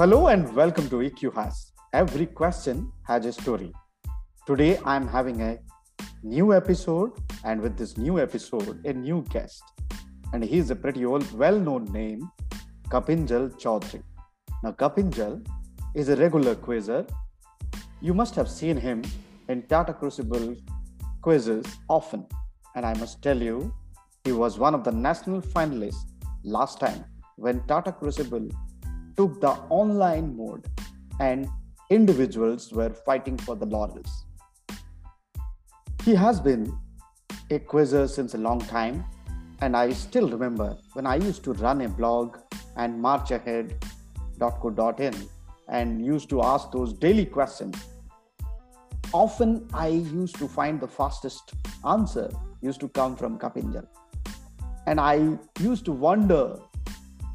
Hello and welcome to EQ Has. Every question has a story. Today I'm having a new episode, and with this new episode, a new guest. And he's a pretty old, well known name, Kapinjal Chaudhary. Now, Kapinjal is a regular quizzer. You must have seen him in Tata Crucible quizzes often. And I must tell you, he was one of the national finalists last time when Tata Crucible took the online mode and individuals were fighting for the laurels. He has been a quizzer since a long time, and I still remember when I used to run a blog and marchahead.co.in and used to ask those daily questions. Often I used to find the fastest answer used to come from Kapinjal. And I used to wonder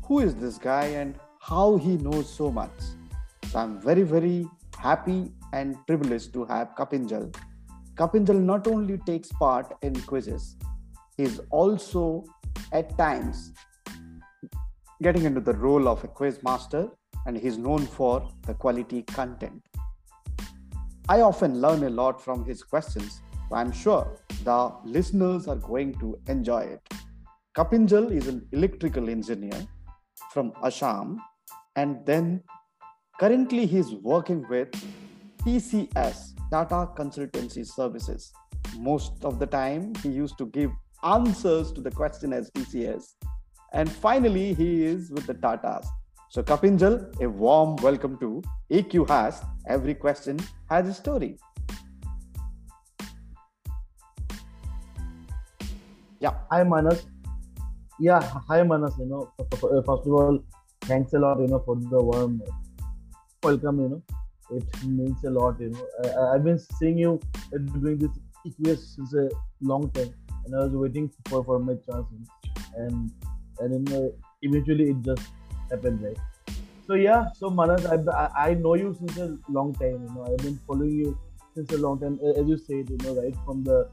who is this guy and how he knows so much. So I'm very, very happy and privileged to have Kapinjal. Kapinjal not only takes part in quizzes, he's also at times getting into the role of a quiz master and he's known for the quality content. I often learn a lot from his questions, I'm sure the listeners are going to enjoy it. Kapinjal is an electrical engineer from Assam and then currently he's working with TCS, Tata Consultancy Services. Most of the time, he used to give answers to the question as TCS. And finally, he is with the Tatas. So, Kapinjal, a warm welcome to EQ Has. Every question has a story. Yeah. Hi, Manas. Yeah, hi, Manas. You know, first of all, thanks a lot, you know, for the warm welcome, you know it means a lot. You know, I, have been seeing you doing this EQS since a long time, and I was waiting for for my chance, and and then uh, eventually it just happened, right? So yeah, so Manas, I, I know you since a long time. You know, I've been following you since a long time. As you said, you know, right from the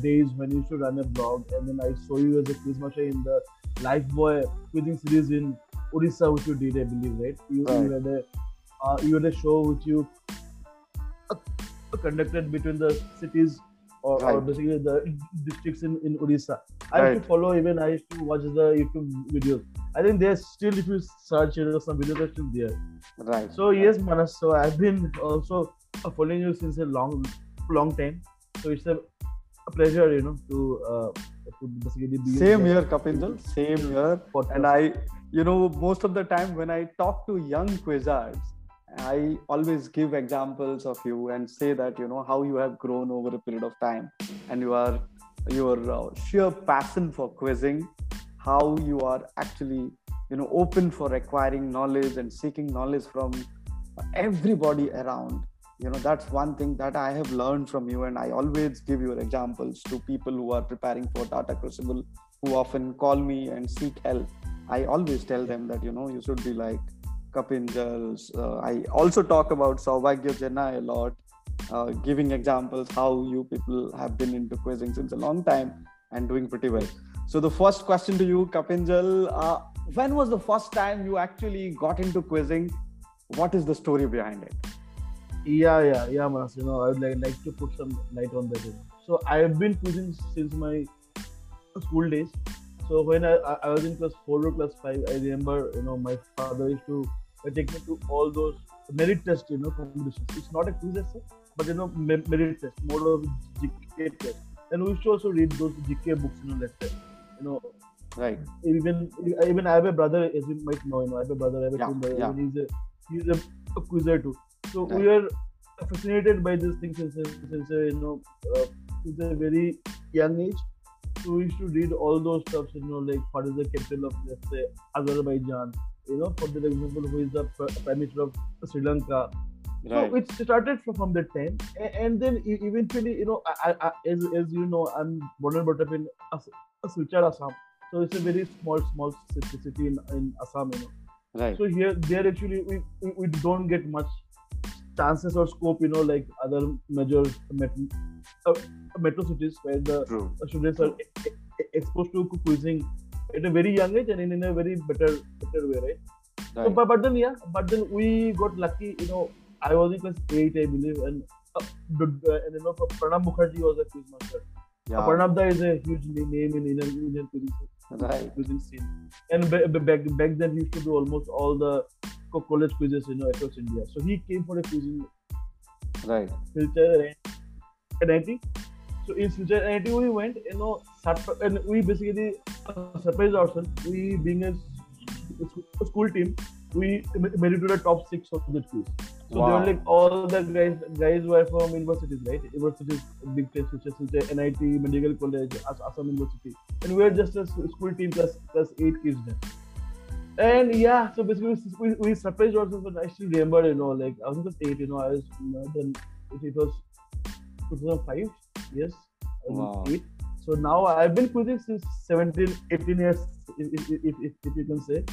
days when you to run a blog, and then I saw you as a quiz in the Lifebuoy quizzing series in Odisha, which you did, I believe, right? You, right. you had a uh, you had a show which you uh, conducted between the cities or, right. or, basically the districts in, in Odisha. I right. used to follow even I used to watch the YouTube videos. I think there's still if you search you know some videos are still there. Right. So yes, Manas. So I've been also following you since a long long time. So it's a, a pleasure, you know, to uh, to basically be same here, Kapinjal. Same here. And I, you know, most of the time when I talk to young quizzards, I always give examples of you and say that you know how you have grown over a period of time, and you are your uh, sheer passion for quizzing, how you are actually you know open for acquiring knowledge and seeking knowledge from everybody around. You know that's one thing that I have learned from you, and I always give your examples to people who are preparing for Tata Crucible, who often call me and seek help. I always tell them that you know you should be like Kapinjals. Uh, I also talk about Saubhagya Jena a lot, uh, giving examples how you people have been into quizzing since a long time and doing pretty well. So the first question to you, Kapinjal, uh, when was the first time you actually got into quizzing? What is the story behind it? Yeah, yeah, yeah, Manas. You know, I would like, like to put some light on that. So I have been quizzing since my school days. So when I, I was in class four or class five, I remember you know my father used to take me to all those merit test, you know, competitions. It's not a quiz as but you know, merit test, more of GK test. And we used to also read those GK books, you know, let's say, you know. Right. Even even I have a brother, as you might know, you know, I have a brother, I have a yeah, brother, yeah. he's a he's a, a quizzer too. So right. we are fascinated by this thing since since you know uh, since a very young age. So we used to read all those stuff, you know, like what is the capital of let's say Azerbaijan, you know, for the example, who is the prime minister of Sri Lanka. Right. So it started from that time, and then eventually, you know, I, I, as, as you know, I'm born and brought up in Silchar, Assam. So it's a very small, small city in, in Assam, you know. Right. So here, there actually, we, we don't get much chances or scope, you know, like other major metro, uh, metro cities where the True. students are exposed to quizzing at a very young age and in, in a very better better way, right? So, but, but then yeah, but then we got lucky. You know, I was in class eight, I believe, and uh, and you know, Pranab Mukherjee was a quiz master. Yeah. Pranab Da is a huge name in Indian Indian cuisine, Right. scene. And ba- ba- back back then, he used to do almost all the college quizzes, you know, across India. So he came for a cuisine Right. Silchar and NIT. So in Silchar NIT we went, you know, and we basically uh, surprised ourselves. We being a school team, we made it to the top six of the quiz. So they were like all the guys guys were from universities, right? Universities, big which is which NIT, Medical College, Assam University, and we were just a school team plus plus eight kids then. And yeah, so basically we, we surprised ourselves, but I still remember, you know, like I was just eight, you know, I was, you know, then it, it was 2005, yes, I was Wow. eight. So now I've been quizzing since 17, 18 years, if, if, if, if, you can say.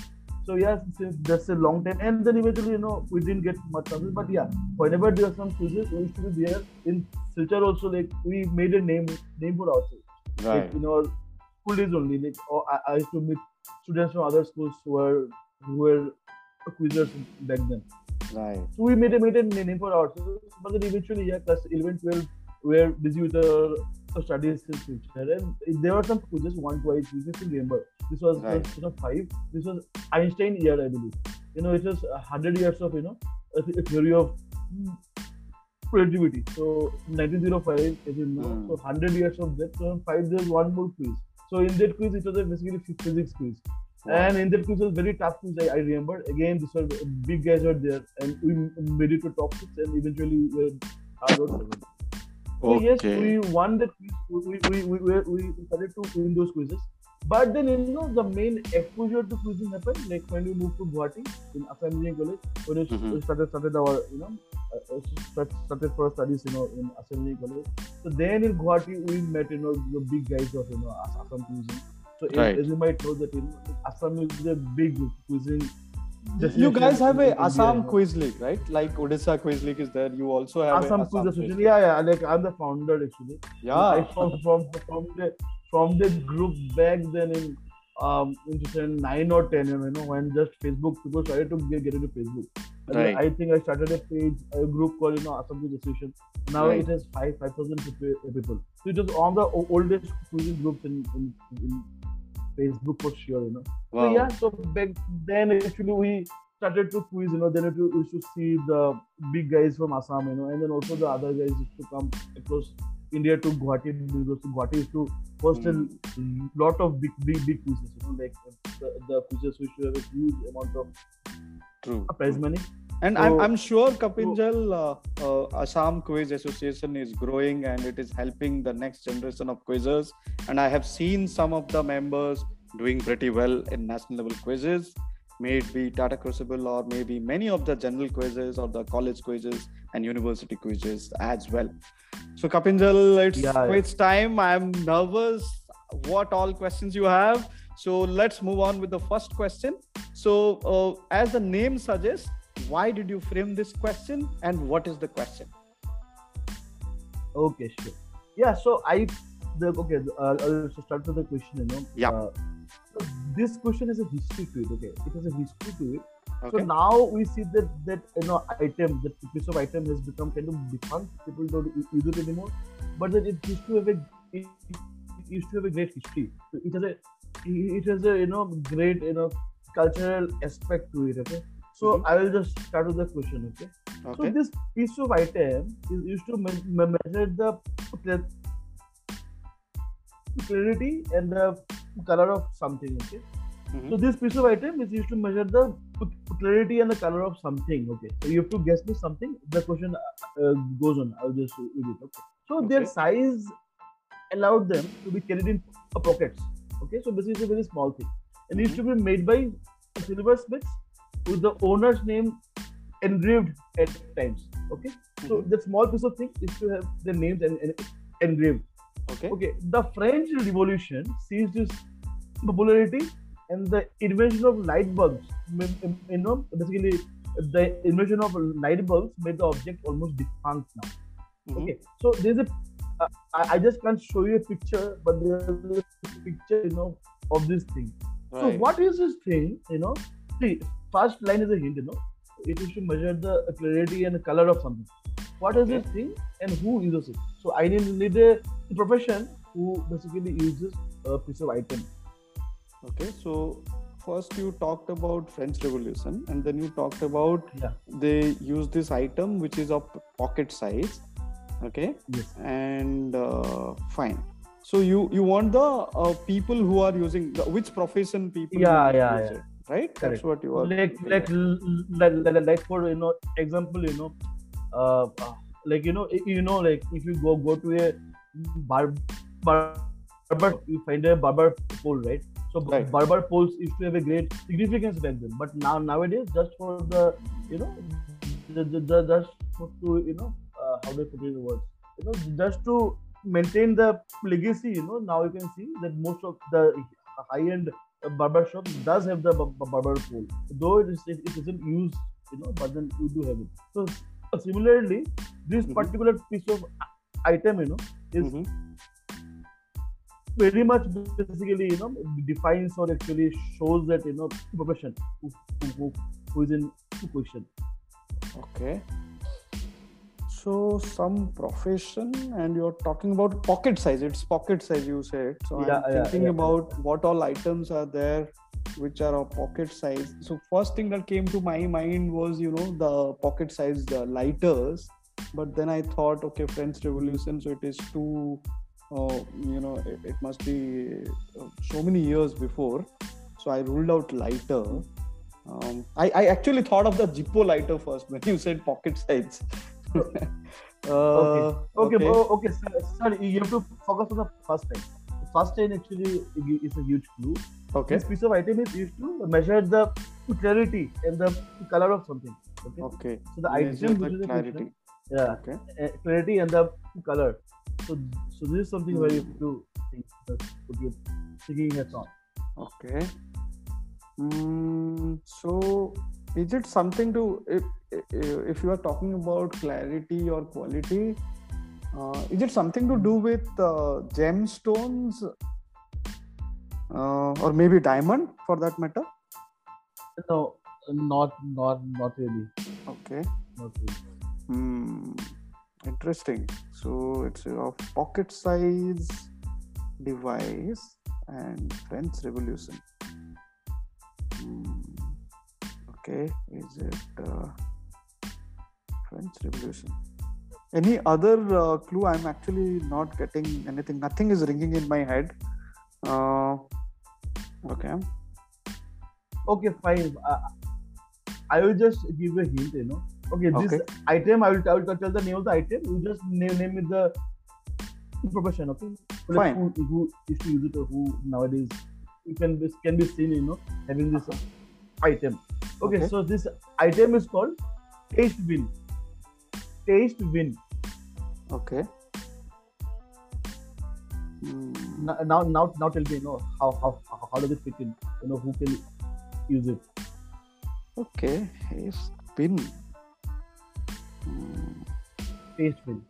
So yeah, since that's a long time, and then eventually, you know, we didn't get much chances. But yeah, whenever there are some quizzes, we used to be there. In Silchar also, like we made a name name for ourselves Right. like, in our school days only. Like, or I, I used to meet students from other schools who were who were quizzers back then. Right. So we made a made a name for ourselves. But then eventually, yeah, class 11, 12, we were busy with our, our studies in future. And there were some quizzes, one, twice, we can remember. This was Right. you know, five. This was Einstein year, I believe. You know, it was hundred years of you know a, theory of mm, relativity. So 1905, as you know, Hmm. so 100 years of that. So five there's one more quiz. So in that quiz, it was a basically physics quiz. And in that quiz was very tough quiz. I, I remember again, these were big guys were there, and we made it to top six, and eventually we were out seven. So yes, we won that quiz. We we we we, we started to win those quizzes. But then you know the main exposure to quizzing happened like when we moved to Guwahati in Assam Engineering College when we Mhm. started started our you know uh, started for studies you know in Assam Engineering College. So then in Guwahati we met you know the big guys of you know As- Assam cuisine. So as- Right. as you might know that you know, Assam is a big cuisine. You guys have a India, Assam you quiz league, right? Like Odisha quiz league is there. You also have Assam a Quiz Association. Yeah, yeah. Like I'm the founder actually. Yeah. I Yeah. from from from the from the group back then in um in 2009 or 10 you know when just Facebook people started to get, get into Facebook. Right. I think I started a page a group called you know Quiz Association. Now Right. it has five five thousand people. So it was on the oldest quizzing groups in, in in Facebook for sure. You know. So yeah, so back then actually we started to quiz, you know, then it, we used to see the big guys from Assam, you know, and then also the other guys used to come across India to Guwahati because Guwahati used to host a lot of big, big, big quizzes, you know, like the, the quizzes which have a huge amount of True. prize money. And I'm, I'm sure Kapinjal uh, uh, Assam Quiz Association is growing and it is helping the next generation of quizzes. And I have seen some of the members doing pretty well in national level quizzes, may it be Tata Crucible or maybe many of the general quizzes or the college quizzes and university quizzes as well. So Kapinjal, it's Yeah, time. I'm nervous what all questions you have. So let's move on with the first question. So, uh, as the name suggests, why did you frame this question and what is the question? Okay, sure. Yeah, so I, the okay, uh, I'll start with the question, you know. Yeah. Uh, so this question has a history to it, okay? It has a history to it. Okay. So now we see that that you know item, that piece of item has become kind of defunct. People don't use it anymore. But that it used to have a it, it used to have a great history. So it has a it has a you know great you know cultural aspect to it. Okay. So Mhm. I will just start with the question. Okay. So this piece of item is used to me- me- measure the clarity and the color of something. Okay. Mhm. So this piece of item is used to measure the clarity and the color of something. Okay. So you have to guess me something. The question uh, goes on. I'll just read it. Okay. So their size allowed them to be carried in pockets. Okay. So this is a very small thing, and it used to be made by silver silversmiths with the owner's name engraved at times. Okay. So Mhm. that small piece of thing is to have their names en- en- engraved. Okay. Okay, the French Revolution seized its popularity and the invention of light bulbs. m- m- You know, basically, the invention of light bulbs made the object almost defunct now. Mhm. Okay, so there's a. Uh, I, I just can't show you a picture, but there's a picture, you know, of this thing. So what is this thing? You know, see, first line is a hint, you know. It is to measure the clarity and the color of something. What is Okay. this thing and who uses it? So I need, a profession who basically uses a piece of item. Okay, so first you talked about French Revolution, and then you talked about Yeah. they use this item which is of pocket size. Okay, Yes. and uh, fine. So you you want the uh, people who are using the, which profession people? Yeah, yeah, yeah. it, right. That's what you are. Like like, like, like for you know example you know uh, uh, like you know you know like if you go go to a bar, barber you find a barber pole right? So Right. barber poles used to have a great significance back then. But now nowadays just for the you know the, the, the, just to you know uh, how do I put it in words? You know just to maintain the legacy you know now you can see that most of the high end barber shop does have the barber pole. Though it, is, it, it isn't used you know but then you do have it. So similarly this Mhm. particular piece of item you know is Mhm. very much basically you know defines or actually shows that you know profession who, who, who, who is in question Okay. So some profession, and you're talking about pocket size. It's pocket size, you said. So Yeah, I'm yeah, thinking yeah. about what all items are there, which are of pocket size. So first thing that came to my mind was, you know, the pocket size the lighters. But then I thought, okay, French Revolution, so it is too, uh, you know, it, it must be uh, so many years before. So I ruled out lighter. Um, I, I actually thought of the Zippo lighter first when you said pocket size. uh, okay okay okay. okay sorry you have to focus on the first the first actually is a huge clue okay. this piece of item is used to measure the clarity and the color of something okay Okay. so the Measure item the which is a clarity. question, yeah Okay. uh, clarity and the color so so this is something where you Hmm. have to think that you're thinking hat on Okay. Mm, so is it something to if, if you are talking about clarity or quality uh, is it something to do with uh, gemstones uh, or maybe diamond for that matter no not not not really okay not really Hmm. Interesting. So it's a pocket size device and French Revolution. Hmm. Okay, is it uh, French Revolution? Any other uh, clue? I'm actually not getting anything. Nothing is ringing in my head. Uh, okay. okay fine uh, i will just give you a hint you know okay this Okay. item i will, I will tell the name of the item you just name, name it the profession okay so Fine. who, who used to use it or who nowadays you can be, can be seen you know having this item okay, Okay. so this item is called taste win tastevin Okay. Hmm. now now now, now tell me you know how, how how how does it fit in you know who can use it Okay. Haste pin. Hmm. tastevin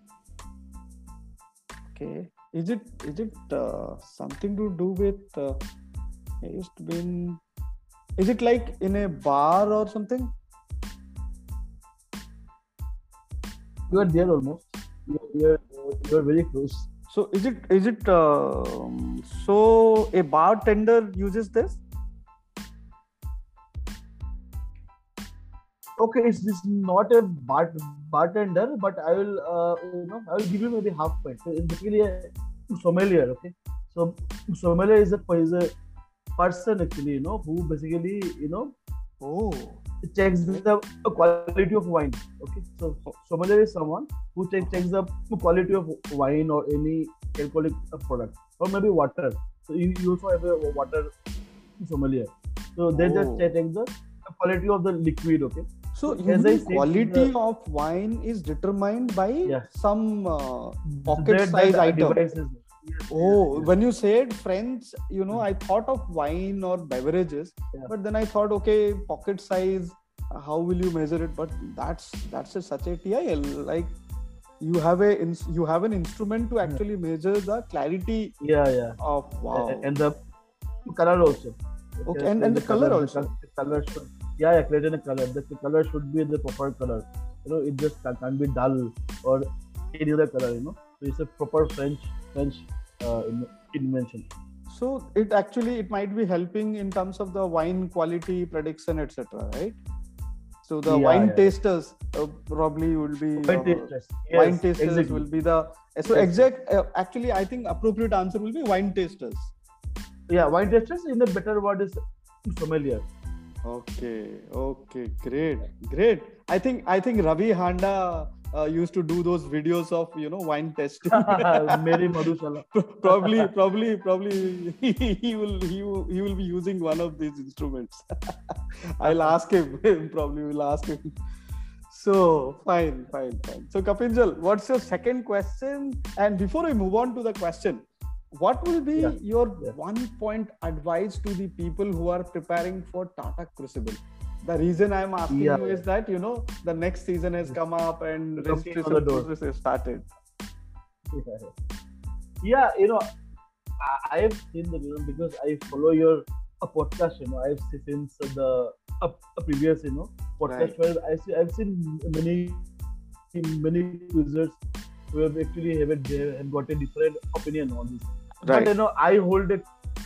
Okay. Is it is it uh, something to do with uh, haste bin? Is it like in a bar or something? You are there almost you are, you are, you are very close So is it is it um, so a bartender uses this? okay it's this not a bar, bartender but i will uh, you know i will give you maybe half point so it's basically a sommelier okay so sommelier is a is a person actually you know who basically you know Oh. Checks the quality of wine okay so sommelier is someone who check, checks the quality of wine or any alcoholic product or maybe water so you, you also have a water sommelier so they just Oh. check the quality of the liquid okay So As I said, quality the- of wine is determined by Yeah. some uh, Pocket That- size that item. devices. Yes, Oh, yes, when you said French, you know, I thought of wine or beverages, but then I thought, okay, pocket size. How will you measure it? But that's that's a, such a TIL. Like you have a you have an instrument to actually measure the clarity yeah, yeah. of wow. And the color also. Okay, and- and the color also. The color should- yeah, yeah, create a color. The color should be the proper color. You know, it just can't be dull or any other color. You know, so it's a proper French French uh, invention. So it actually it might be helping in terms of the wine quality prediction, etc. Right? So the Yeah, wine yeah. tasters uh, probably will be Wine uh, tasters. wine tasters exactly. will be the so Yes. exact uh, actually I think appropriate answer will be wine tasters. Yeah, wine tasters. In a better word is sommelier Okay, okay, great, great. I think I think Ravi Handa uh, used to do those videos of you know wine testing. Mary Madhushala. probably, probably, probably he, will he will he will be using one of these instruments. I'll ask him. probably will ask him. So fine, fine, fine. So Kapinjal, what's your second question? And before we move on to the question, what will be Yeah, your yeah. one point advice to the people who are preparing for Tata Crucible? The reason I'm asking Yeah. you is that you know the next season has come up and Knocking on the registration process has started. yeah, you know, I, I have seen the you know, because I follow your a podcast. You know, I've seen since the a, a previous you know podcast where I see I've seen many many users who have actually have, a, they have got a different opinion on this. right. But you know, I hold a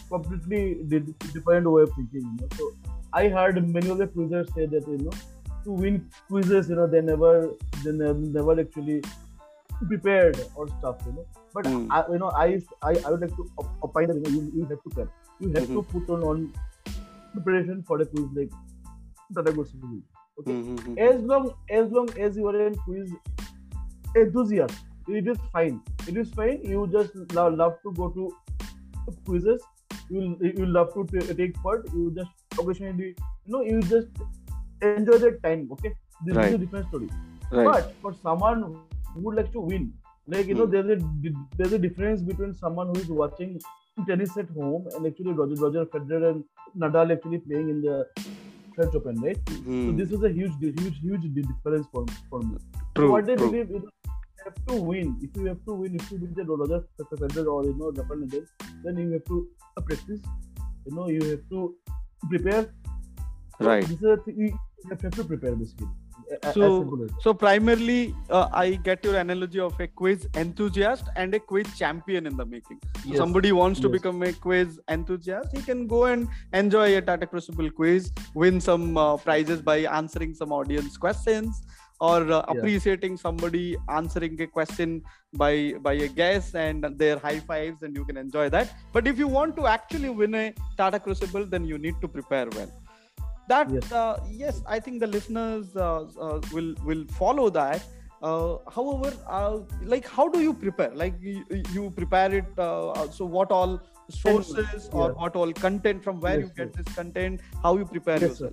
completely different way of thinking. You know, so I heard many of the quizzers say that you know to win quizzes, you know, they never they never, never actually prepared or stuff. You know, but Hmm. I, you know, I I, I would like to op- opine that you, know, you, you have to prep. You have to put on on preparation for the quiz like that Tata Crucible. Okay, Mhm. as long as long as you are in quiz enthusiast, it is fine. It is fine. You just love, love to go to quizzes. You you love to ta- take part. You just occasionally, you know, you just enjoy the time. Okay, this is a different story. Right. But for someone who would like to win, like you know, Hmm. there's a there's a difference between someone who is watching tennis at home and actually Roger Roger Federer and Nadal actually playing in the French Open, right? So Hmm. this is a huge, huge, huge difference for for me. True. what I true. believe is you have to win. If you have to win, if you win the Roger Federer or you know Rafael Nadal, then you have to practice. You know, you have to prepare. So Right. This is a thing, you have to prepare basically. A- a- as So- as. So primarily, uh, I get your analogy of a quiz enthusiast and a quiz champion in the making. Yes. somebody wants to Yes. become a quiz enthusiast, he can go and enjoy a Tata Crucible quiz, win some uh, prizes by answering some audience questions, or uh, Yeah. appreciating somebody answering a question by by a guess and their high fives, and you can enjoy that. But if you want to actually win a Tata Crucible, then you need to prepare well. That Yes. uh, yes, I think the listeners uh, uh, will will follow that. Uh, however, uh, like how do you prepare? Like you, you prepare it. Uh, so what all sources or what all content from where Yes, you get yes. this content? How you prepare Yes, sir.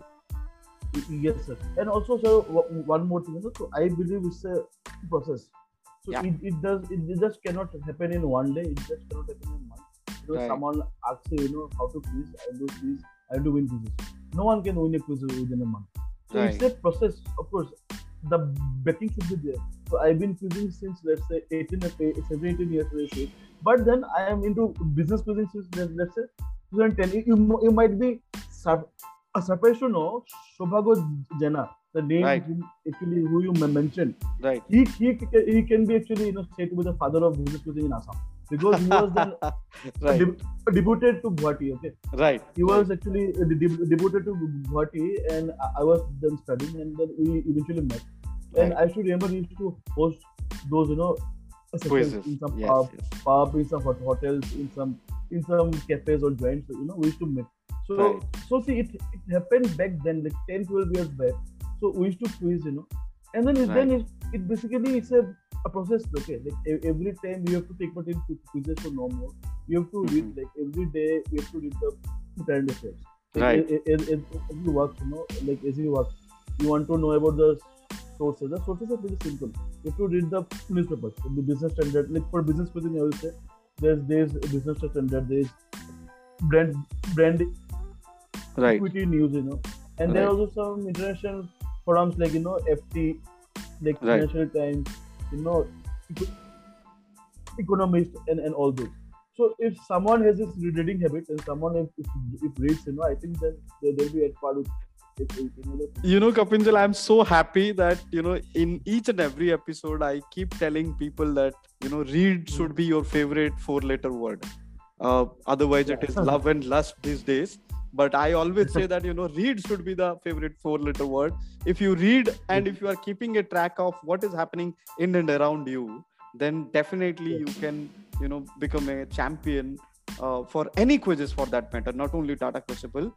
Yes, sir. And also, sir, one more thing. So I believe it's a process. So Yeah. it, it does it, it just cannot happen in one day. It just cannot happen in month. You know, Right. someone asks you, you know, how to quiz. I do quiz. I do win quizzes. No one can win a quiz within a month. So it's a process. Of course, the betting should be there. So I've been quizzing since let's say 18, uh, or 17, 18 years. Let's say. But then I am into business quizzing since let's say 2010. You, you, might be sur- uh, surprised to know Saubhagya Jena, the name Right. actually who you mentioned. Right. He, he he can be actually you know said to be the father of business quizzing in Assam because he was then right. deb- debuted to Guwahati. Okay, right. he was actually uh, deb- debuted to Guwahati, and I- was then studying, and then we eventually met. And Right. I should remember he used to host those you know sessions quizzes. in some Yes, pub, yes. pub, in some hot- hotels, in some in some cafes or joints. You know, we used to meet. So Right. so see, it, it happened back then, like 10, 12 years back. So we used to quiz, you know, and then it, then it, it basically it's a, a process. Okay, like every time you have to take part in qui- quizzes to know more. You have to read Mhm. like every day. You have to read the current affairs. Right. a- a- a- As you work, you know, like as you work, you want to know about the sources. The sources are pretty simple. You have to read the newspapers, the business standard. Like for business quizzing, I will say there's there's business standard, there's brand brand Right. equity news, you know, and there are also some international forums like you know FT, like Right. Financial Times, you know, Eco- Economist, and and all those. so if someone has this reading habit and someone if, if, if reads, you know, I think then they- they'll be at par with with- with any other thing. you know kapinjal i'm so happy that you know in each and every episode i keep telling people that you know read should be your favorite four letter word uh, otherwise it is love and lust these days but i always say that you know read should be the favorite four letter word. If you read and if you are keeping a track of what is happening in and around you then definitely you can you know become a champion uh, for any quizzes for that matter not only tata crucible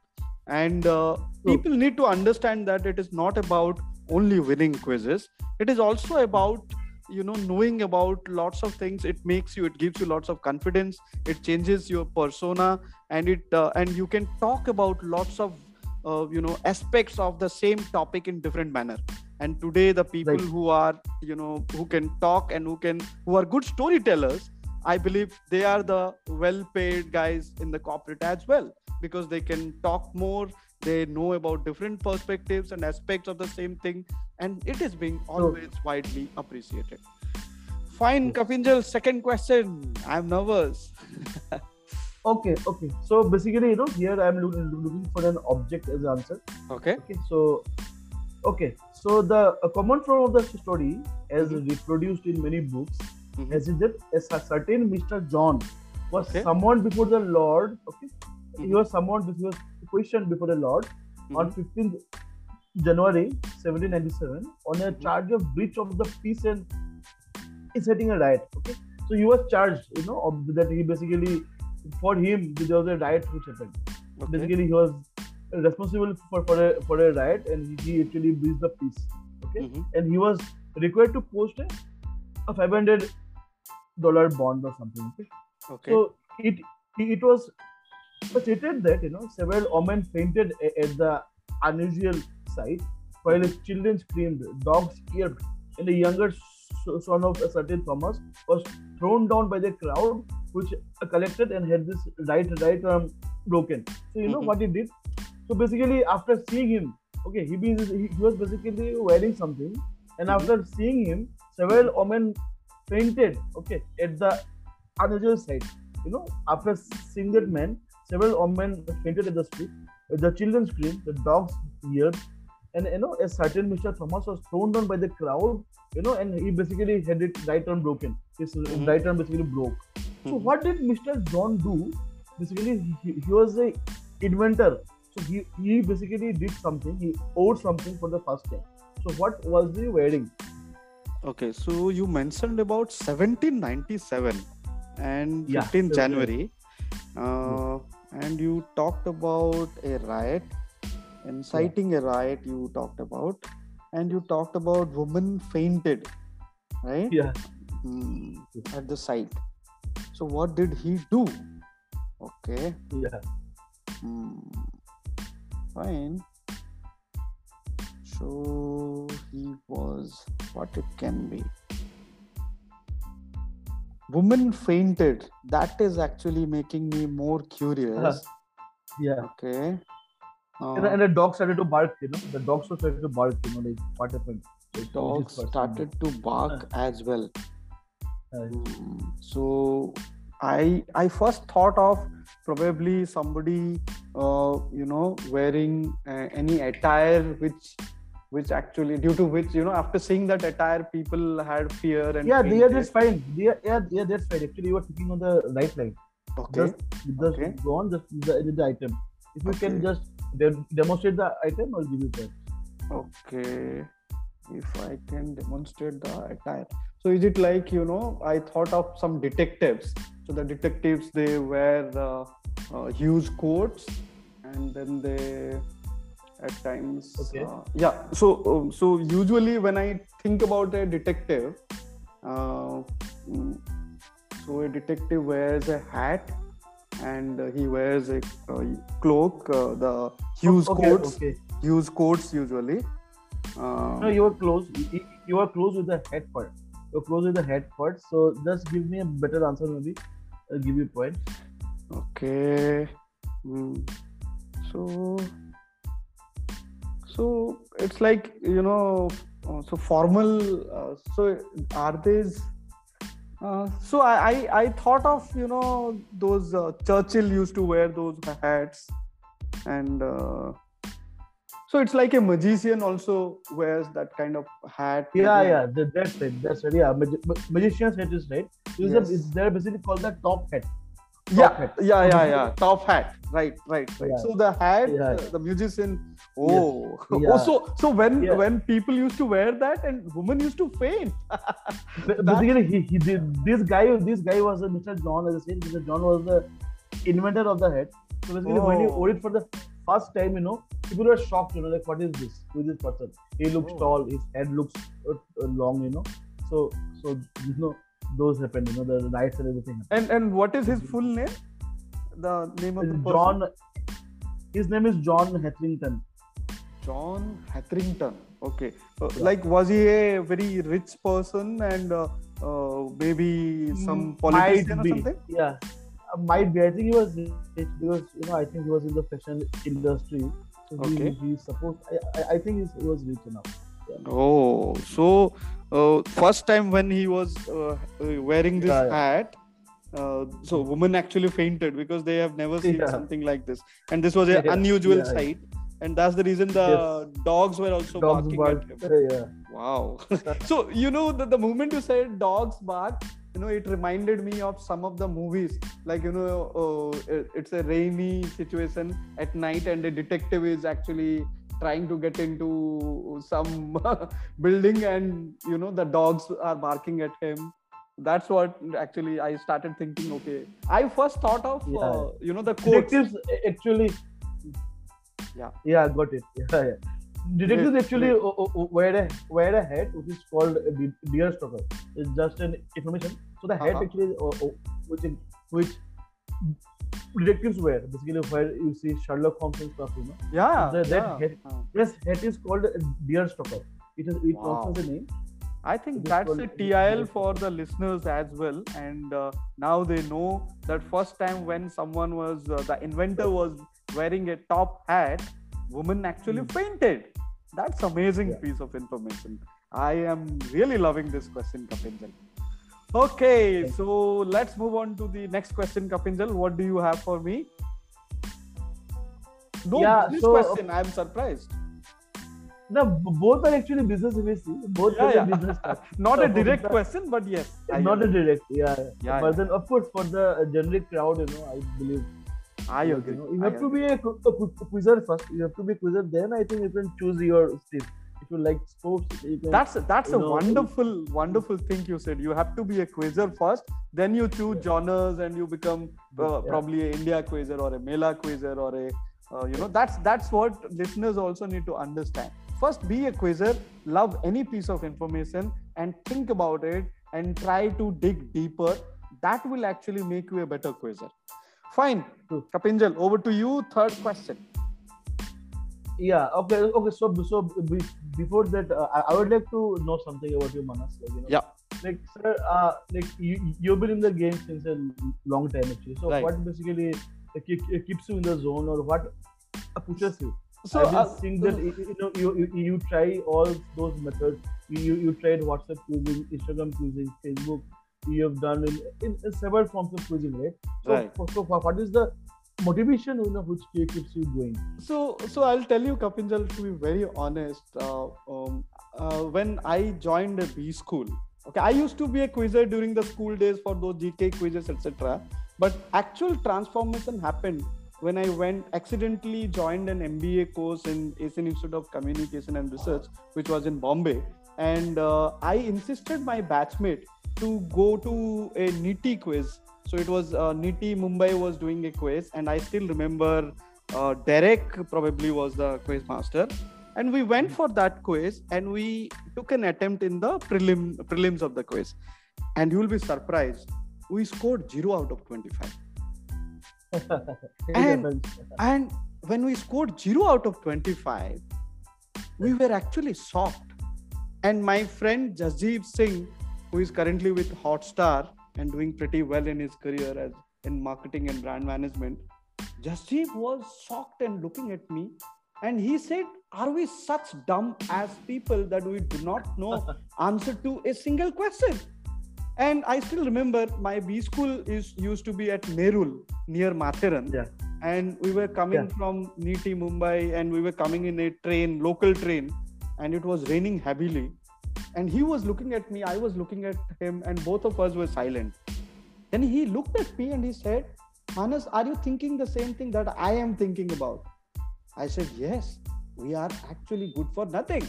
and uh, people need to understand that it is not about only winning quizzes. It is also about you know knowing about lots of things it makes you it gives you lots of confidence it changes your persona and it uh, and you can talk about lots of uh, you know aspects of the same topic in different manner and today the people Right. who are you know who can talk and who can who are good storytellers i believe they are the well paid guys in the corporate as well because they can talk more they know about different perspectives and aspects of the same thing and it is being always widely appreciated fine Yes. kapinjal second question i'm nervous Okay, okay. So basically, you know, here I'm looking, looking for an object as answer. okay Okay, so okay, so the a common form of the story, as Mhm. reproduced in many books, Mhm. as is that a certain Mr. John was Okay. summoned before the Lord. Okay, he Mhm. was summoned. He was questioned before the Lord on Mhm. 15th January 1797 on a Mhm. charge of breach of the peace and inciting a riot. Okay, so he was charged, you know, of that he basically for him there was a riot which happened. okay. Basically, he was responsible for for a for a riot and he actually breached the peace. Okay, Mhm. and he was required to post a, a 500 dollar bond or something. Okay, okay so it it was stated that you know several women fainted at the unusual sight, while children screamed, dogs yelped, and a younger son of a certain Thomas was thrown down by the crowd, which collected and had this right right arm broken. So you know Mhm. what he did? So basically, after seeing him, okay, he, be, he he was basically wearing something, and Mhm. after seeing him, several women fainted. Okay, at the unusual sight. You know, after seeing that man, several women fainted at the street. The children screamed, the dogs yelped, and you know, a certain Mr. Thomas was thrown down by the crowd. You know, and he basically had it right arm broken. His Mhm. right arm basically broke. So Mhm. what did Mr. John do? Basically, he, he was a inventor. So he, he basically did something. He owed something for the first time. So what was he wearing? Okay, so you mentioned about 1797 and 15 Yeah, January, uh, and you talked about a riot, inciting a riot. You talked about, and you talked about woman fainted, right? Yeah. Hmm, at the site. So what did he do? Okay, Yeah. hmm, fine. So he was what it can be. Woman fainted. That is actually making me more curious. Yeah. Okay. And, Uh, and the dog started to bark, you know. The dogs started to bark, you know, like what happened. So, which dog started to bark as well. Hmm, So I I first thought of probably somebody uh, you know wearing uh, any attire which which actually due to which you know after seeing that attire people had fear and yeah, they are just fine. They are, yeah, yeah, that's fine. Actually, you are thinking on the right line. okay Just, just Okay. go on, just the, the item. If you can just de- demonstrate the item, I'll give you that. okay if I can demonstrate the attire so is it like you know I thought of some detectives so the detectives they wear uh, uh, huge coats and then they at times Okay. uh, yeah so um, so usually when i think about a detective uh, mm, so a detective wears a hat and uh, he wears a uh, cloak uh, the huge okay, coats Okay. huge coats usually uh, No, you are close. You, you are close with the head part. You're close with the head part. So just give me a better answer, maybe. I'll give you a point. okay Mm. so so it's like you know uh, so formal uh, so are these Uh, so I, I, I thought of you know those uh, Churchill used to wear those hats, and uh, so it's like a magician also wears that kind of hat. Yeah, yeah, that, that's it. That's it. Yeah, Magi- ma- magician's hat is right. It's Yes. a, it's, they're basically called the top hat. Yeah, yeah, yeah, yeah. Top hat. Right, right, right. Yeah. So the hat, Yeah. uh, the musician. Oh, oh. So so when when people used to wear that and women used to faint. Ba- Basically, he, he did this guy. This guy was a Mr. John, as I said. Mr. John was the inventor of the hat. So basically, when he Oh. wore it for the first time, you know, people were shocked. You know, like what is this? Who is this person? He looks Oh. tall. His head looks uh, long. You know, so so you know those happened. You know, the rights and everything. happened. And and what is his full name? The name of the person? John. His name is John Hetherington. John Hetherington. Okay. Uh, Yeah. Like, was he a very rich person and uh, uh, maybe some politician or something? Yeah, Uh, might be. I think he was rich because you know I think he was in the fashion industry. So Okay. he, supposed. I, I, I think he was rich enough. Oh, so uh, first time when he was uh, uh, wearing this Yeah, yeah. hat, uh, so women actually fainted because they have never seen Yeah. something like this, and this was an unusual sight, and that's the reason the dogs were also Dogs barking bark. at him. Yeah. Wow. so you know the, the moment you said dogs bark, you know it reminded me of some of the movies. Like you know, uh, it- it's a rainy situation at night, and a detective is actually trying to get into some building, and you know the dogs are barking at him. That's what actually I started thinking. Okay, I first thought of uh, Yeah. uh, you know the quotes. Detectives actually. Yeah. Yeah, got it. Yeah, yeah. Detectives actually o- o- uh, uh, wear a wear a hat which is called a deer stalker. It's just an information. So the hat Uh-huh. actually, which which detectives wear, basically where you see Sherlock Holmes and stuff, you know. Yeah. The- that yeah. head- Uh. Yes, hat is called a deer stalker. It is it Wow. also has a name. I think that's a TIL for the listeners as well. And uh, now they know that first time when someone was, uh, the inventor was wearing a top hat, woman actually Hmm. fainted. That's amazing Yeah. piece of information. I am really loving this question, Kapinjal. Okay, so let's move on to the next question, Kapinjal. What do you have for me? No Yeah, business so- question. I'm surprised. No, both are actually business MSc. Both Yeah, are yeah. business. Not a direct question, but yes. Not a direct, yeah. Yeah, but yeah. then, of course, for the uh, generic crowd, you know, I believe I you agree. know, you I have to agree. be a, a quizzer first. You have to be a quizzer. Then I think you can choose your stream. You like sports, you can. That's that's a know, wonderful wonderful thing you said. You have to be a quizzer first, then you choose genres and you become uh, Yeah. probably a India quizzer or a Mela quizzer or a uh, you know that's that's what listeners also need to understand. First, be a quizzer, love any piece of information and think about it and try to dig deeper. That will actually make you a better quizzer. Fine. Kapinjal, over to you. Third question. Yeah. Okay. Okay. So so before that, uh, I, I would like to know something about you, Manas. Like, you know, Yeah. Like sir, uh, like you you've been in the game since a long time actually. So Right. what basically uh, uh, keeps you in the zone or what uh, pushes you? So I've been uh, that you, you know you, you you try all those methods. You you, you tried WhatsApp quizzing, Instagram quizzing, Facebook. You have done in, in, in several forms of quizzing, right? So, Right. so, so what is the motivation you know which keeps you going? So, so I'll tell you, Kapinjal, to be very honest, uh, um, uh, when I joined a B school, okay, I used to be a quizzer during the school days for those GK quizzes, etc. But actual transformation happened when I went accidentally joined an MBA course in Asian Institute of Communication and Research, which was in Bombay, and uh, I insisted my batchmate to go to a NITIE quiz. So it was uh, NITIE Mumbai was doing a quiz, and I still remember uh, Derek probably was the quiz master, and we went for that quiz, and we took an attempt in the prelim prelims of the quiz, and you will be surprised, we scored zero out of twenty five. And- And when we scored zero out of 25, we were actually shocked. And my friend Jasjeev Singh, who is currently with Hotstar and doing pretty well in his career as in marketing and brand management, Jasjeev was shocked and looking at me. And he said, Are we such dumb as people that we do not know answer to a single question? and I still remember my B school is used to be at Nerul near Matheran. Yeah. And we were coming Yeah. from NITIE, Mumbai, and we were coming in a train, local train, and it was raining heavily. And he was looking at me, I was looking at him, and both of us were silent. Then he looked at me and he said, Manas, are you thinking the same thing that I am thinking about? I said, Yes, we are actually good for nothing.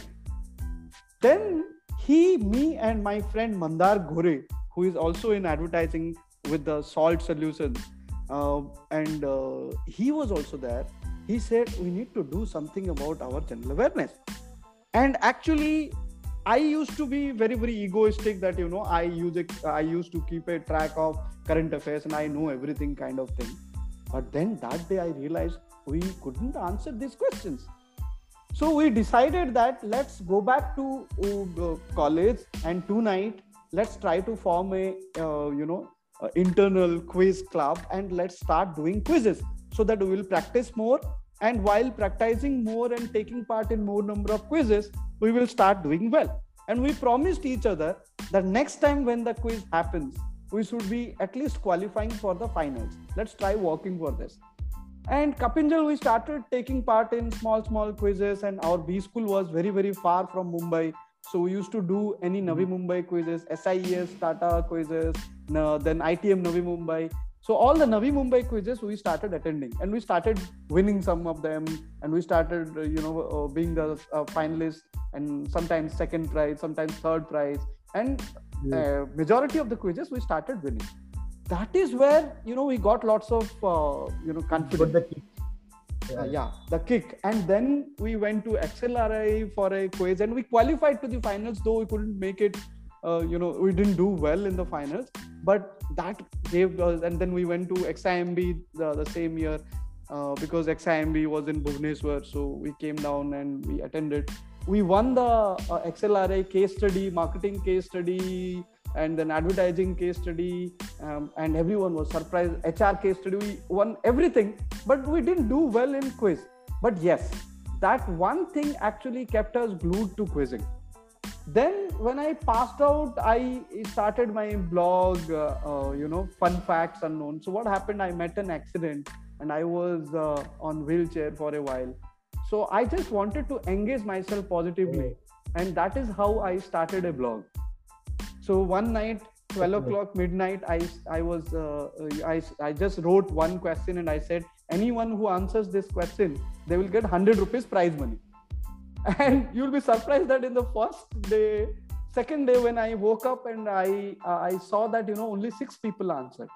Then he, me, and my friend Mandar Gore, who is also in advertising with the Salt Solutions, uh, and uh, he was also there. He said, We need to do something about our general awareness. And actually, I used to be very, very egoistic that, you know, I use it, I used to keep a track of current affairs and I know everything kind of thing. But then that day I realized we couldn't answer these questions. So we decided that let's go back to uh, college and tonight let's try to form a uh, you know uh, internal quiz club and let's start doing quizzes so that we will practice more and while practicing more and taking part in more number of quizzes we will start doing well and we promised each other that next time when the quiz happens we should be at least qualifying for the finals let's try working for this and Kapinjal, we started taking part in small, small quizzes, and our B school was very, very far from Mumbai. So we used to do any Navi mm-hmm. Mumbai quizzes, SIES, Tata quizzes, then ITM Navi Mumbai. So all the Navi Mumbai quizzes we started attending, and we started winning some of them, and we started, uh, you know, uh, being the uh, finalist, and sometimes second prize, sometimes third prize, and uh, majority of the quizzes we started winning. That is where you know we got lots of uh, you know confidence. But the kick. uh, yeah. the kick. And then we went to xlri for a quiz. And we qualified to the finals though we couldn't make it you know we didn't do well in the finals but that gave us and then we went to ximb the, the same year uh, because ximb was in bhubaneswar so we came down and we attended. We won the uh, xlri case study marketing case study and then advertising case study um, and everyone was surprised. Hr case study we won everything but we didn't do well in quiz. But yes that one thing actually kept us glued to quizzing then when i passed out i started my blog uh, uh, you know fun facts unknown. So what happened? I met an accident and i was uh, on wheelchair for a while. So i just wanted to engage myself positively. And that is how i started a blog. So one night 12 o'clock midnight i i was uh, i i just wrote one question and i said anyone who answers this question they will get 100 rupees prize money and you'll be surprised that in the first day second day when i woke up and i uh, i saw that you know only six people answered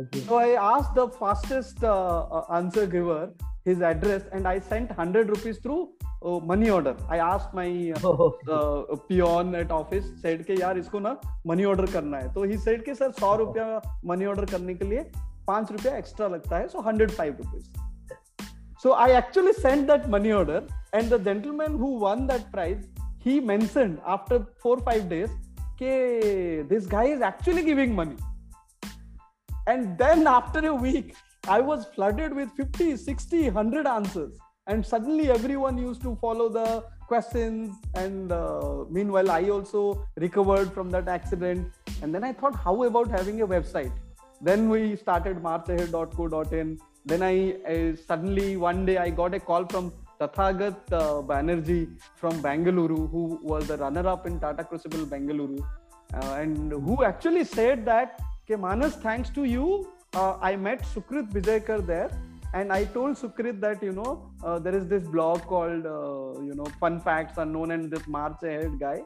Okay. so i asked the fastest uh, uh, answer giver his address and i sent 100 rupees through uh, money order i asked my uh, uh, peon at office said कि यार इसको ना money order करना है तो he said कि sir सौ रुपया मनी ऑर्डर करने के लिए पाँच रुपया एक्स्ट्रा लगता है so hundred five rupees so i actually sent that money order and the gentleman who won that prize he mentioned after four five days okay this guy is actually giving money. And then after a week i was flooded with 50 60 100 answers. And suddenly everyone used to follow the questions. And uh, meanwhile i also recovered from that accident. And then i thought how about having a website? Then we started marchahead.co.in then I, I suddenly one day i got a call from tathagat uh, banerjee from bangalore who was the runner up in tata crucible bangalore. Uh, and who actually said that okay manas thanks to you uh, i met sukrit vijayakar there. And i told sukrit that you know uh, there is this blog called uh, you know fun facts unknown and this march ahead guy.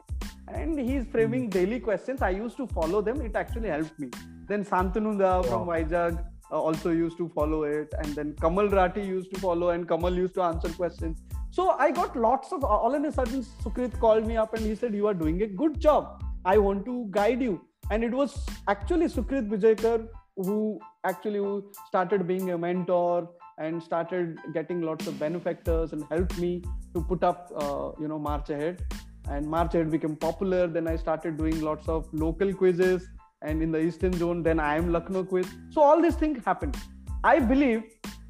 And he's framing daily questions. I used to follow them. It actually helped me. Then santanunda from Wow. Uh, also used to follow it and then kamal rathi used to follow and kamal used to answer questions. So i got lots of all in a sudden sukrit called me up and he said you are doing a good job. I want to guide you. And it was actually sukrit vijayakar who actually started being a mentor and started getting lots of benefactors and helped me to put up uh, you know march ahead. And march ahead became popular. Then i started doing lots of local quizzes and in the eastern zone then IIM lucknow quiz so all these things happened i believe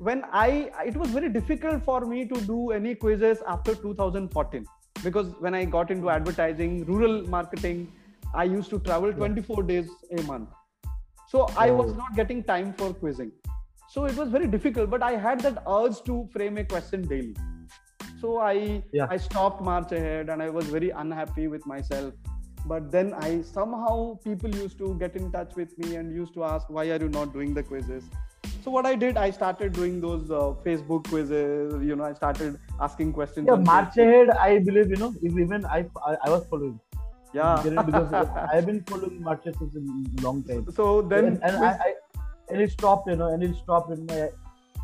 when i it was very difficult for me to do any quizzes after 2014 because when i got into advertising rural marketing I used to travel 24 days a month. So I was Oh. not getting time for quizzing. So it was very difficult, but I had that urge to frame a question daily. So I Yeah. I stopped March ahead and I was very unhappy with myself. But then I somehow people used to get in touch with me and used to ask, why are you not doing the quizzes? So what I did, I started doing those uh, Facebook quizzes. You know, I started asking questions. Yeah, March ahead. I believe you know. Even I, I, I was following. Yeah. because I've been following marches since a long time. so then and, and I, I and it stopped, you know, and it stopped, and my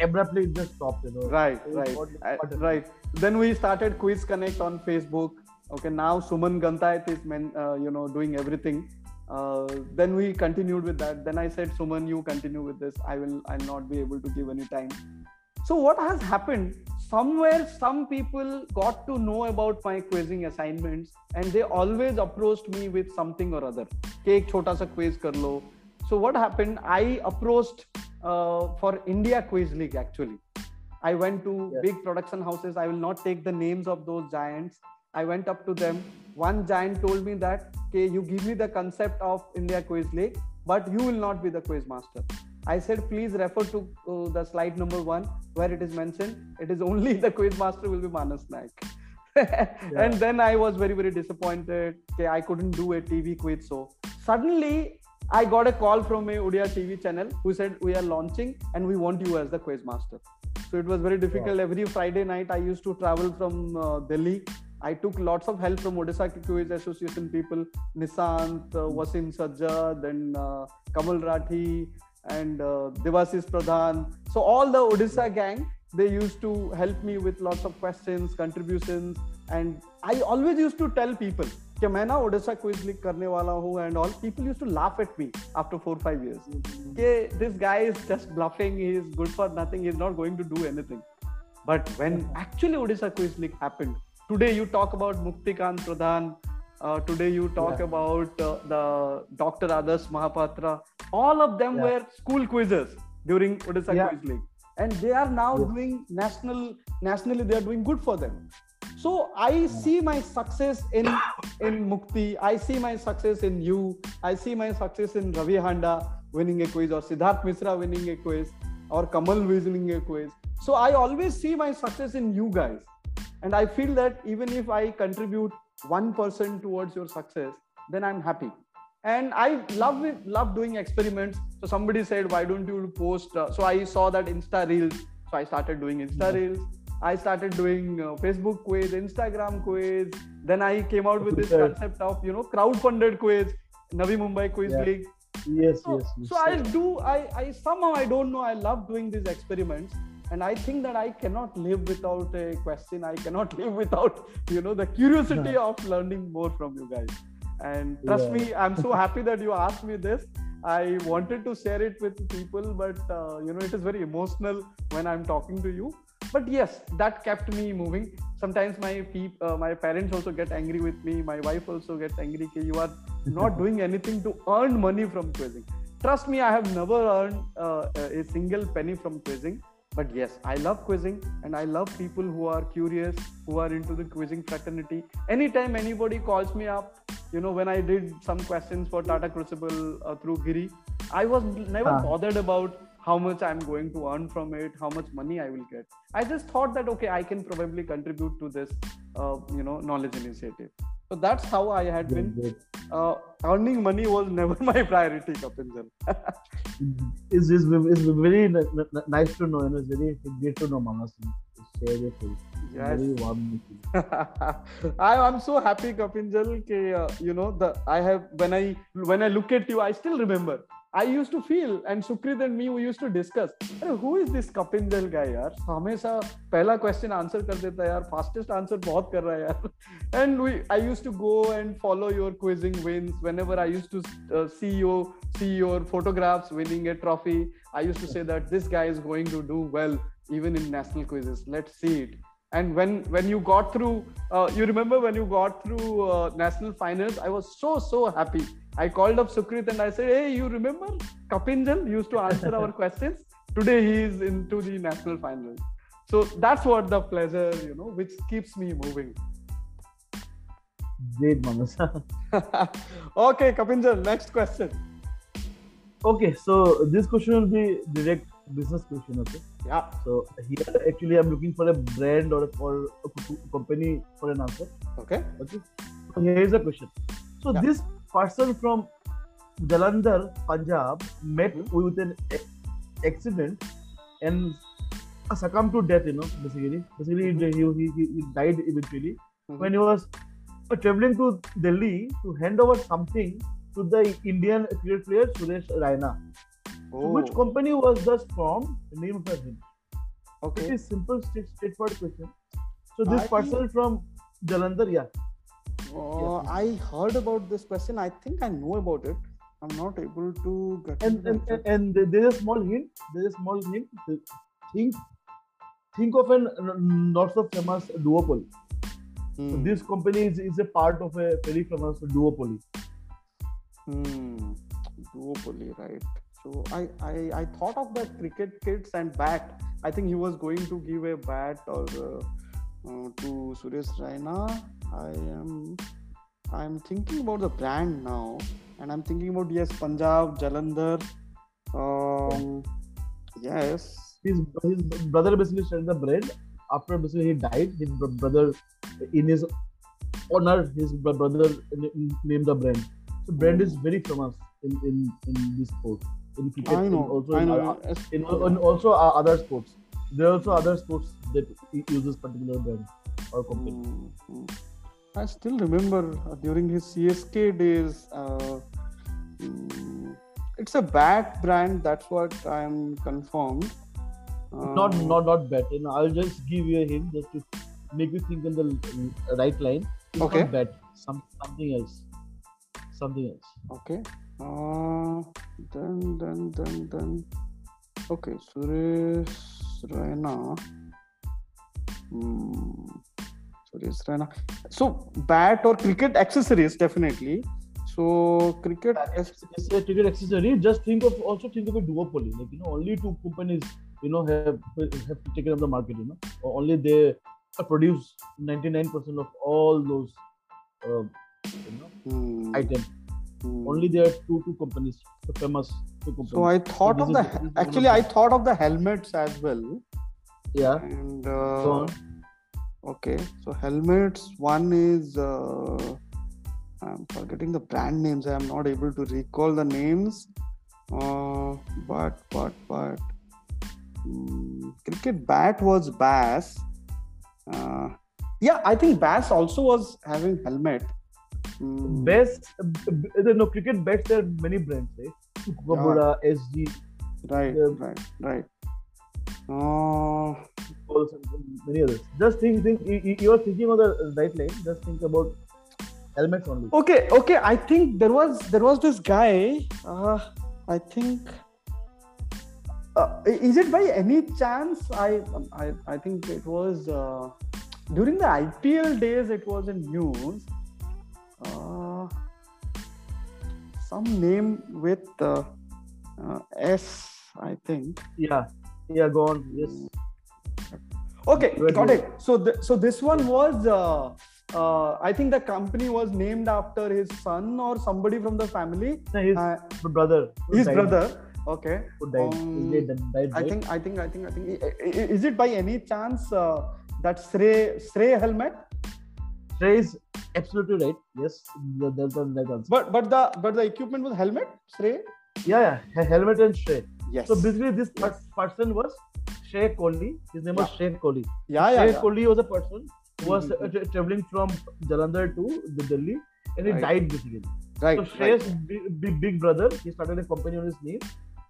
abruptly it just stopped, you know. right So right I- right then we started quiz connect on facebook okay now suman gantayat is men, uh, you know doing everything uh, then we continued with that then i said suman you continue with this i will i'll not be able to give any time so what has happened somewhere some people got to know about my quizzing assignments and they always approached me with something or other कि एक छोटा सा quiz कर लो so what happened i approached uh, for india quiz league actually i went to Yeah. big production houses i will not take the names of those giants i went up to them one giant told me that okay you give me the concept of india quiz league but you will not be the quiz master I said, please refer to uh, the slide number one where it is mentioned. It is only the quiz master will be Manas Naik. And then I was very, very disappointed. Okay, I couldn't do a TV quiz. So suddenly I got a call from a Odia TV channel who said, we are launching and we want you as the quiz master. So it was very difficult. Every Friday night, I used to travel from uh, Delhi. I took lots of help from Odisha Quiz Association people, Nisant, uh, Wasim Sajjad, and uh, Kamal Rathi, and uh, Devasis Pradhan. So all the Odisha gang, they used to help me with lots of questions, contributions, and I always used to tell people कि मैं ना Odisha quiz league करने वाला हूँ and all people use to laugh at me after four five years कि this guy is just bluffing he is good for nothing he is not going to do anything but when actually odisha quiz league happened today you talk about muktikant pradhan. Uh, today you talk Yeah. about uh, the dr adarsh mahapatra. All of them Yeah. were school quizzes during odisha Yeah. quiz league. And they are now doing national nationally they are doing good for them. So i see my success in in mukti. I see my success in you. I see my success in ravi handa winning a quiz or siddharth misra winning a quiz or kamal winning a quiz. So i always see my success in you guys and i feel that even if i contribute 1% towards your success then i'm happy. And i love it love doing experiments. So somebody said why don't you post uh, so i saw that insta reels. So i started doing insta reels. I started doing uh, facebook quiz instagram quiz. Then i came out with this concept of you know crowd-funded quiz navi mumbai quiz Yeah. league. Yes, so, yes. yes. so I do I, I somehow I don't know I love doing these experiments and I think that I cannot live without a question. I cannot live without you know the curiosity of learning more from you guys. And trust Yeah. me I'm so happy that you asked me this. I wanted to share it with people but uh, you know it is very emotional when I'm talking to you. But yes that kept me moving. Sometimes my peop, uh, my parents also get angry with me. My wife also gets angry that you are not doing anything to earn money from quizzing. Trust me i have never earned uh, a single penny from quizzing but yes i love quizzing and i love people who are curious who are into the quizzing fraternity. Anytime anybody calls me up you know when i did some questions for tata crucible uh, through giri i was never bothered about how much i'm going to earn from it how much money i will get. I just thought that okay i can probably contribute to this uh, you know knowledge initiative so that's how i had Good, been uh, earning money was never my priority kapinjal It's, it's, it's very nice to know, know, it's very great to know Manas. Share your yes. Very warm. I, i'm so happy kapinjal ke, uh, you know the i have when i when i look at you i still remember I used to feel and Sukrit and me we used to discuss who is this Kapinjal guy यार हमेशा पहला question answer कर देता है fastest answer बहुत कर रहा है and we I used to go and follow your quizzing wins. Whenever I used to uh, see you see your photographs winning a trophy I used to say that this guy is going to do well even in national quizzes. Let's see it. And when when you got through uh, you remember when you got through uh, national finals I was so so happy i called up sukrit and i said hey you remember kapinjal used to answer our questions today he is into the national finals so that's what the pleasure you know which keeps me moving Great, Manas. okay, Kapinjal, next question. okay, so this question will be direct business question. Okay. Yeah. So here actually I'm looking for a brand or for a company for an answer. Okay. Okay. So here is the question. So Yeah. this person from Jalandhar, Punjab, met Mhm. with an accident and succumbed to death. You know, basically, basically Mhm. he, he, he died eventually Mhm. when he was uh, traveling to Delhi to hand over something to the Indian cricket player Suresh Raina. Oh, Which company was thus formed? Name for him. okay. It is simple, straightforward question. So this I- person from Jalandhar, yeah. Uh, I heard about this question. I think I know about it. I'm not able to get And and, and, and there's a small hint. There's a small hint. Think think of an not so famous duopoly. So Hmm. this company is, is a part of a very famous duopoly. Hmm. Duopoly, right? So I, I I thought of the cricket kits and bat. I think he was going to give a bat or uh, uh, to Suresh Raina. I am I'm thinking about the brand now, and I'm thinking about yes, Punjab, Jalandhar. Um, yes. His his brother basically started the brand. After basically he died, his brother, in his honor, his brother named the brand. So brand is very famous in in, in this sport. In cricket, I know. also I in, know. in, in also other sports. There are also other sports that uses particular brand or company. Mm, mm. I still remember uh, during his CSK days. Uh, it's a bad brand. That's what I'm confirmed. Not Uh, not not bad. And I'll just give you a hint just to make you think in the right line. It's Okay. not bad. Some something else. Something else. Okay. Uh, then then then then. Okay, Suresh Raina. Hmm. Suresh Raina. So bat or cricket accessories definitely. So cricket. It's, it's a cricket accessory. Just think of also think of a duopoly. Like you know, only two companies you know have have taken up the market. You know, or only they produce ninety nine percent of all those uh, you know Hmm, items. hmm. Only there are two two companies, the famous two companies. So I thought of the is- this is one actually I thought of the helmets as well. yeah. And uh, on. Okay, so helmets. One is uh, I'm forgetting the brand names. I'm not able to recall the names. Uh, but but but mm, cricket bat was Bass. Uh, yeah, I think Bass also was having helmet. Mm, Best, no cricket bets. There are many brands, right? Kubota, SG, right, right, right. Uh, And many others. Just think, think. You, are thinking of the right line. Just think about helmets only. okay okay i think there was there was this guy uh, i think uh, is it by any chance i i, I think it was uh, during the ipl days it was in news uh, some name with uh, uh, s i think Yeah, yeah. Go on. Yes. Okay, got it. So, th- so this one was, uh, uh, I think the company was named after his son or somebody from the family. No, his Uh, brother. his died, brother. Okay. Who died? Um, dad died, I think, I think, I think, I think. Is it by any chance uh, that Shrey Shrey helmet? Shrey is absolutely right. Yes, that- that's the right answer. But but the but the equipment was helmet. Shrey. Yeah, yeah. Helmet and Shrey. Yes. So basically, this per- person was Shrey Kohli. His name was Yeah. Shrey Kohli. yeah, yeah. Shrey yeah. Kohli was a person who was Mhm. uh, tra- traveling from Jalandhar to Delhi, and he Right. died basically. Right. So right. Shrey's big, big, big brother, he started a company on his name.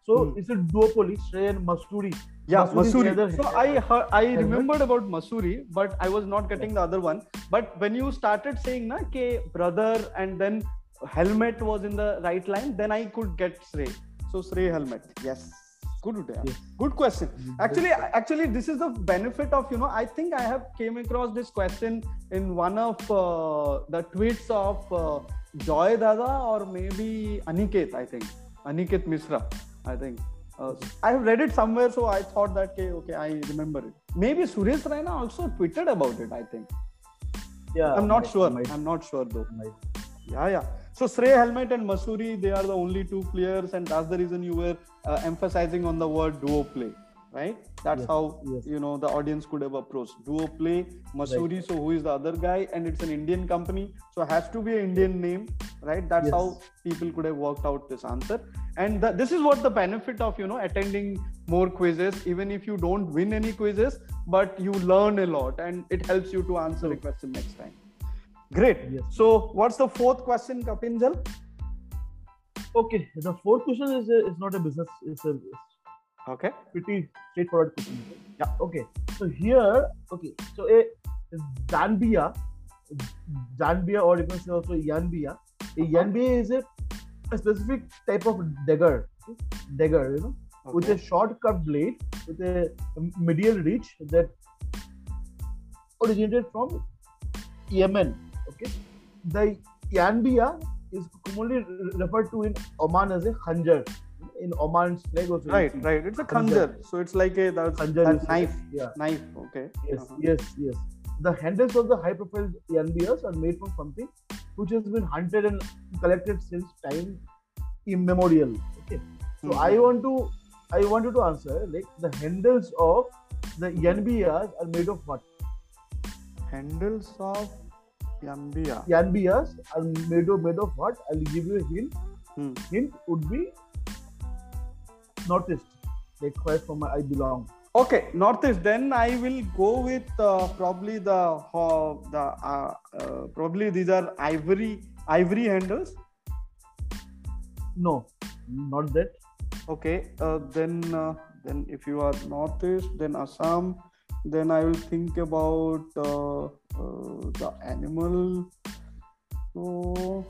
So Hmm. it's a duopoly, Shrey and Masuri. Yeah, Masuri Masuri. So. I heard, I remembered about Masuri, but I was not getting the other one. But when you started saying na ke brother and then helmet was in the right line, then I could get Shrey. So Shrey helmet. Yes. Good. Yes. Good question. Actually, actually, this is the benefit of you know. I think I have came across this question in one of uh, the tweets of uh, Joy Dada or maybe Aniket. I think Aniket Misra. I think uh, I have read it somewhere, so I thought that okay, okay, I remember it. Maybe Suresh Raina also tweeted about it. I think. Yeah, I'm not might- sure. might- I'm not sure though. might. Yeah, yeah. So Shrey Helmet and Masuri, they are the only two players, and that's the reason you were uh, emphasizing on the word duopoly, right? That's Yes, how yes. you know the audience could have approached duo play. Masuri, so who is the other guy? And it's an Indian company, so has to be an Indian name, right? That's Yes. how people could have worked out this answer. And the, this is what the benefit of you know attending more quizzes, even if you don't win any quizzes, but you learn a lot, and it helps you to answer a question next time. Great. Yes. So, what's the fourth question, Kapinjal? Okay, the fourth question is a, is not a business. It's a it's Okay. pretty straightforward question. Yeah. Okay. So here, okay. So a Zambia, Zambia, or you can say also Yanbia. A uh-huh. Yanbia is a, a specific type of dagger. Dagger, you know, with a short curved blade with a medial reach that originated from Yemen. The Yanbia is commonly referred to in Oman as a khanjar. In Oman's also. Right, right. It's a Khanjar. khanjar. So it's like a that's, that is- knife. Yeah. Knife. Okay. Yes, Uh-huh. yes, yes. The handles of the high-profile Yanbias are made from something which has been hunted and collected since time immemorial. Okay. So Mhm. I want to, I wanted to answer like the handles of the Yanbias are made of what? Handles of Yambia. Yanbias are made of made of what? I'll give you a hint. Hmm. Hint would be northeast, like where from I belong. Okay, Northeast. Then I will go with uh, probably the uh, the uh, uh, probably these are ivory ivory handles. No, not that. Okay. Uh, then uh, then if you are Northeast, then Assam. Then I will think about the animal. So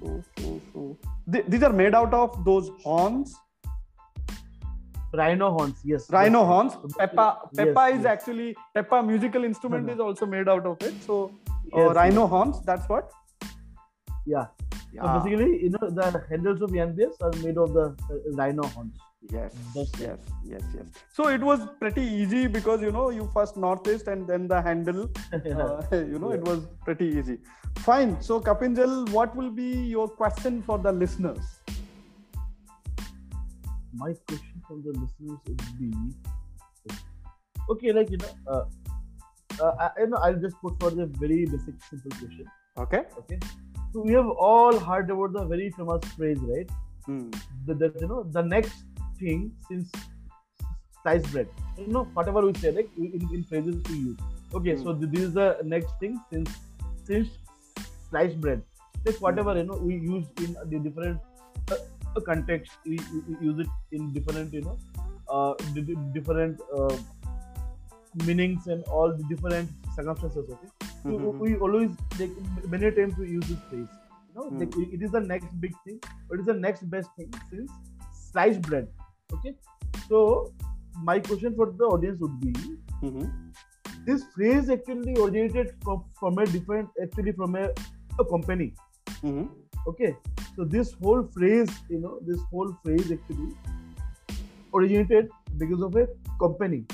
so so so. Th- these are made out of those horns. Rhino horns, yes. rhino yes. horns So pepa yes, pepa is yes. actually pepa musical instrument no. is also made out of it so uh, rhino horns that's what Yeah. yeah So basically, you know, the handles of Yanbias are made of the uh, rhino horns. Yes yes yes yes. So it was pretty easy because you know you first northeast and then the handle uh, you know it was pretty easy. Fine. So kapinjal what will be your question for the listeners? My question from the listeners would be, okay, like you know, uh, uh, I, you know, I'll just put for the very basic, simple question. okay. Okay, so we have all heard about the very famous phrase, right? Hmm. That, that you know, the next thing since sliced bread. You know, whatever we say, like in, in phrases we use. Okay, so this is the next thing since since sliced bread. Like whatever you know we use in the different uh, uh, context, we, we use it in different you know uh, di- different uh, meanings and all the different circumstances. Okay, so Mhm. we always like many times we use this phrase. You know, Hmm. like, it is the next big thing. It is the next best thing since sliced bread. Okay, so my question for the audience would be Mhm. this phrase actually originated from, from a different actually from a, a company. Mhm. okay? So this whole phrase you know this whole phrase actually originated because of a company.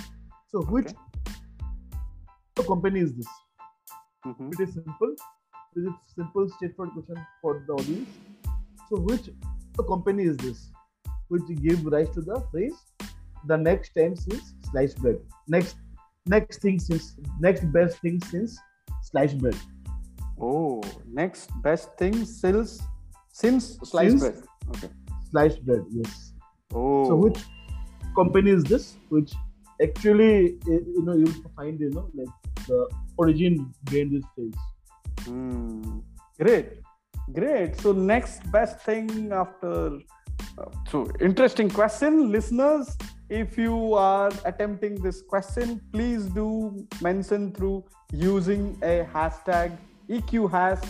So which company is this? Mhm. it is simple. It is a simple straightforward question for the audience. So which company is this which gave rise to the phrase the next time since sliced bread. Next next thing since next best thing since sliced bread. Oh next best thing since since sliced Since- bread. Okay. sliced bread yes. Oh. so which company is this? Which actually eh, you know you'll find you know like the origin behind this phrase. Hmm. Great, great. So next best thing after. So interesting question, listeners. If you are attempting this question, please do mention through using a hashtag EQ has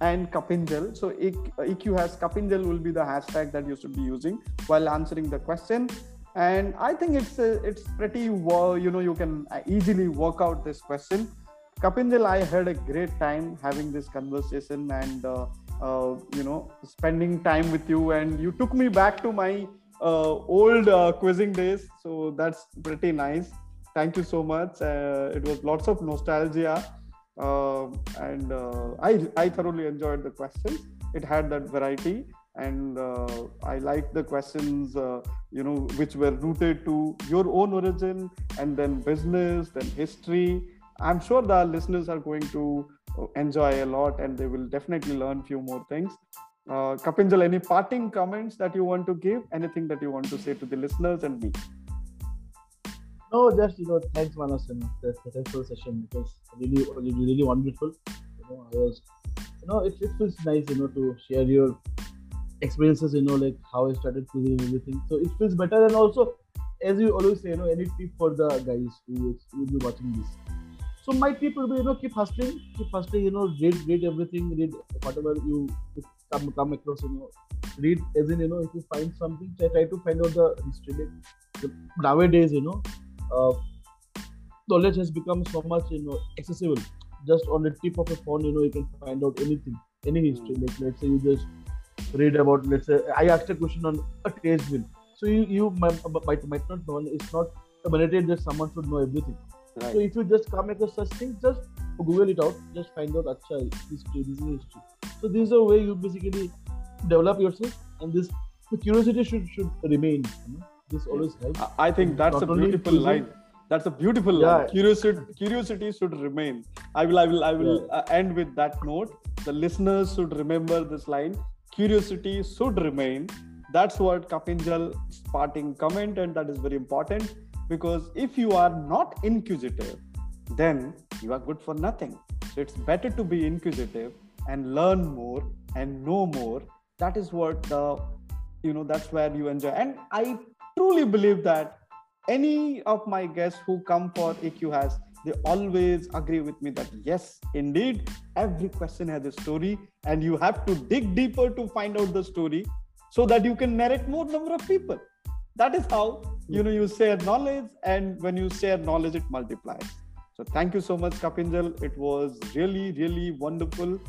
and Kapinjal. So EQ has will be the hashtag that you should be using while answering the question. And I think it's uh, it's pretty wo- you know you can uh, easily work out this question. Kapinjal, I had a great time having this conversation and uh, uh, you know spending time with you, and you took me back to my uh, old uh, quizzing days. So that's pretty nice. Thank you so much. Uh, it was lots of nostalgia, uh, and I I thoroughly enjoyed the questions. It had that variety, and I liked the questions, you know, which were rooted to your own origin, and then business, then history. I'm sure the listeners are going to enjoy a lot, and they will definitely learn few more things. Uh, Kapinjal, any parting comments that you want to give? Anything that you want to say to the listeners and me? No, just you know, thanks, Manas, know, the, helpful session. It was really, really, wonderful. You know, I was, you know, it, it feels nice, you know, to share your experiences. You know, like how I started cruising and everything. So it feels better, and also, as you always say, you know, any tip for the guys who will be watching this. So my tip will be, you know, keep hustling, keep hustling. You know, read, read everything, read whatever you come come across. You know, read as in, you know, if you find something, try, try to find out the history. Nowadays, you know uh, knowledge has become so much you know accessible just on the tip of a phone you know you can find out anything any history like let's say you just read about let's say i asked a question on a tastevin so you you might, might, might not know it's not mandatory that someone should know everything right. so if you just come across such things just google it out just find out acha history this is history so this is a way you basically develop yourself and this curiosity should should remain you know? this always helps. I think that's Not a beautiful line. That's a beautiful yeah. line. Curiosity, curiosity should remain. I will, I will, I will yeah. uh, end with that note. The listeners should remember this line. Curiosity should remain. That's what Kapinjal's parting comment, and that is very important because if you are not inquisitive, then you are good for nothing. So it's better to be inquisitive and learn more and know more. That is what the you know that's where you enjoy. And I truly believe that any of my guests who come for AQ has, they always agree with me that yes, indeed, every question has a story, and you have to dig deeper to find out the story so that you can narrate more number of people. That is how you know you share knowledge, and when you share knowledge, it multiplies. So thank you so much, Kapinjal. It was really, really wonderful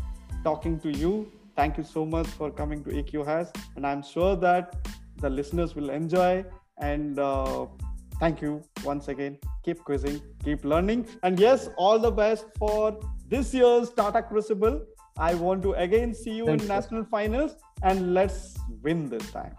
talking to you. Thank you so much for coming to AQ Has, and I'm sure that the listeners will enjoy. And uh, thank you once again. Keep quizzing, keep learning. And yes, all the best for this year's Tata Crucible. I want to again see you Thanks, in national finals and let's win this time.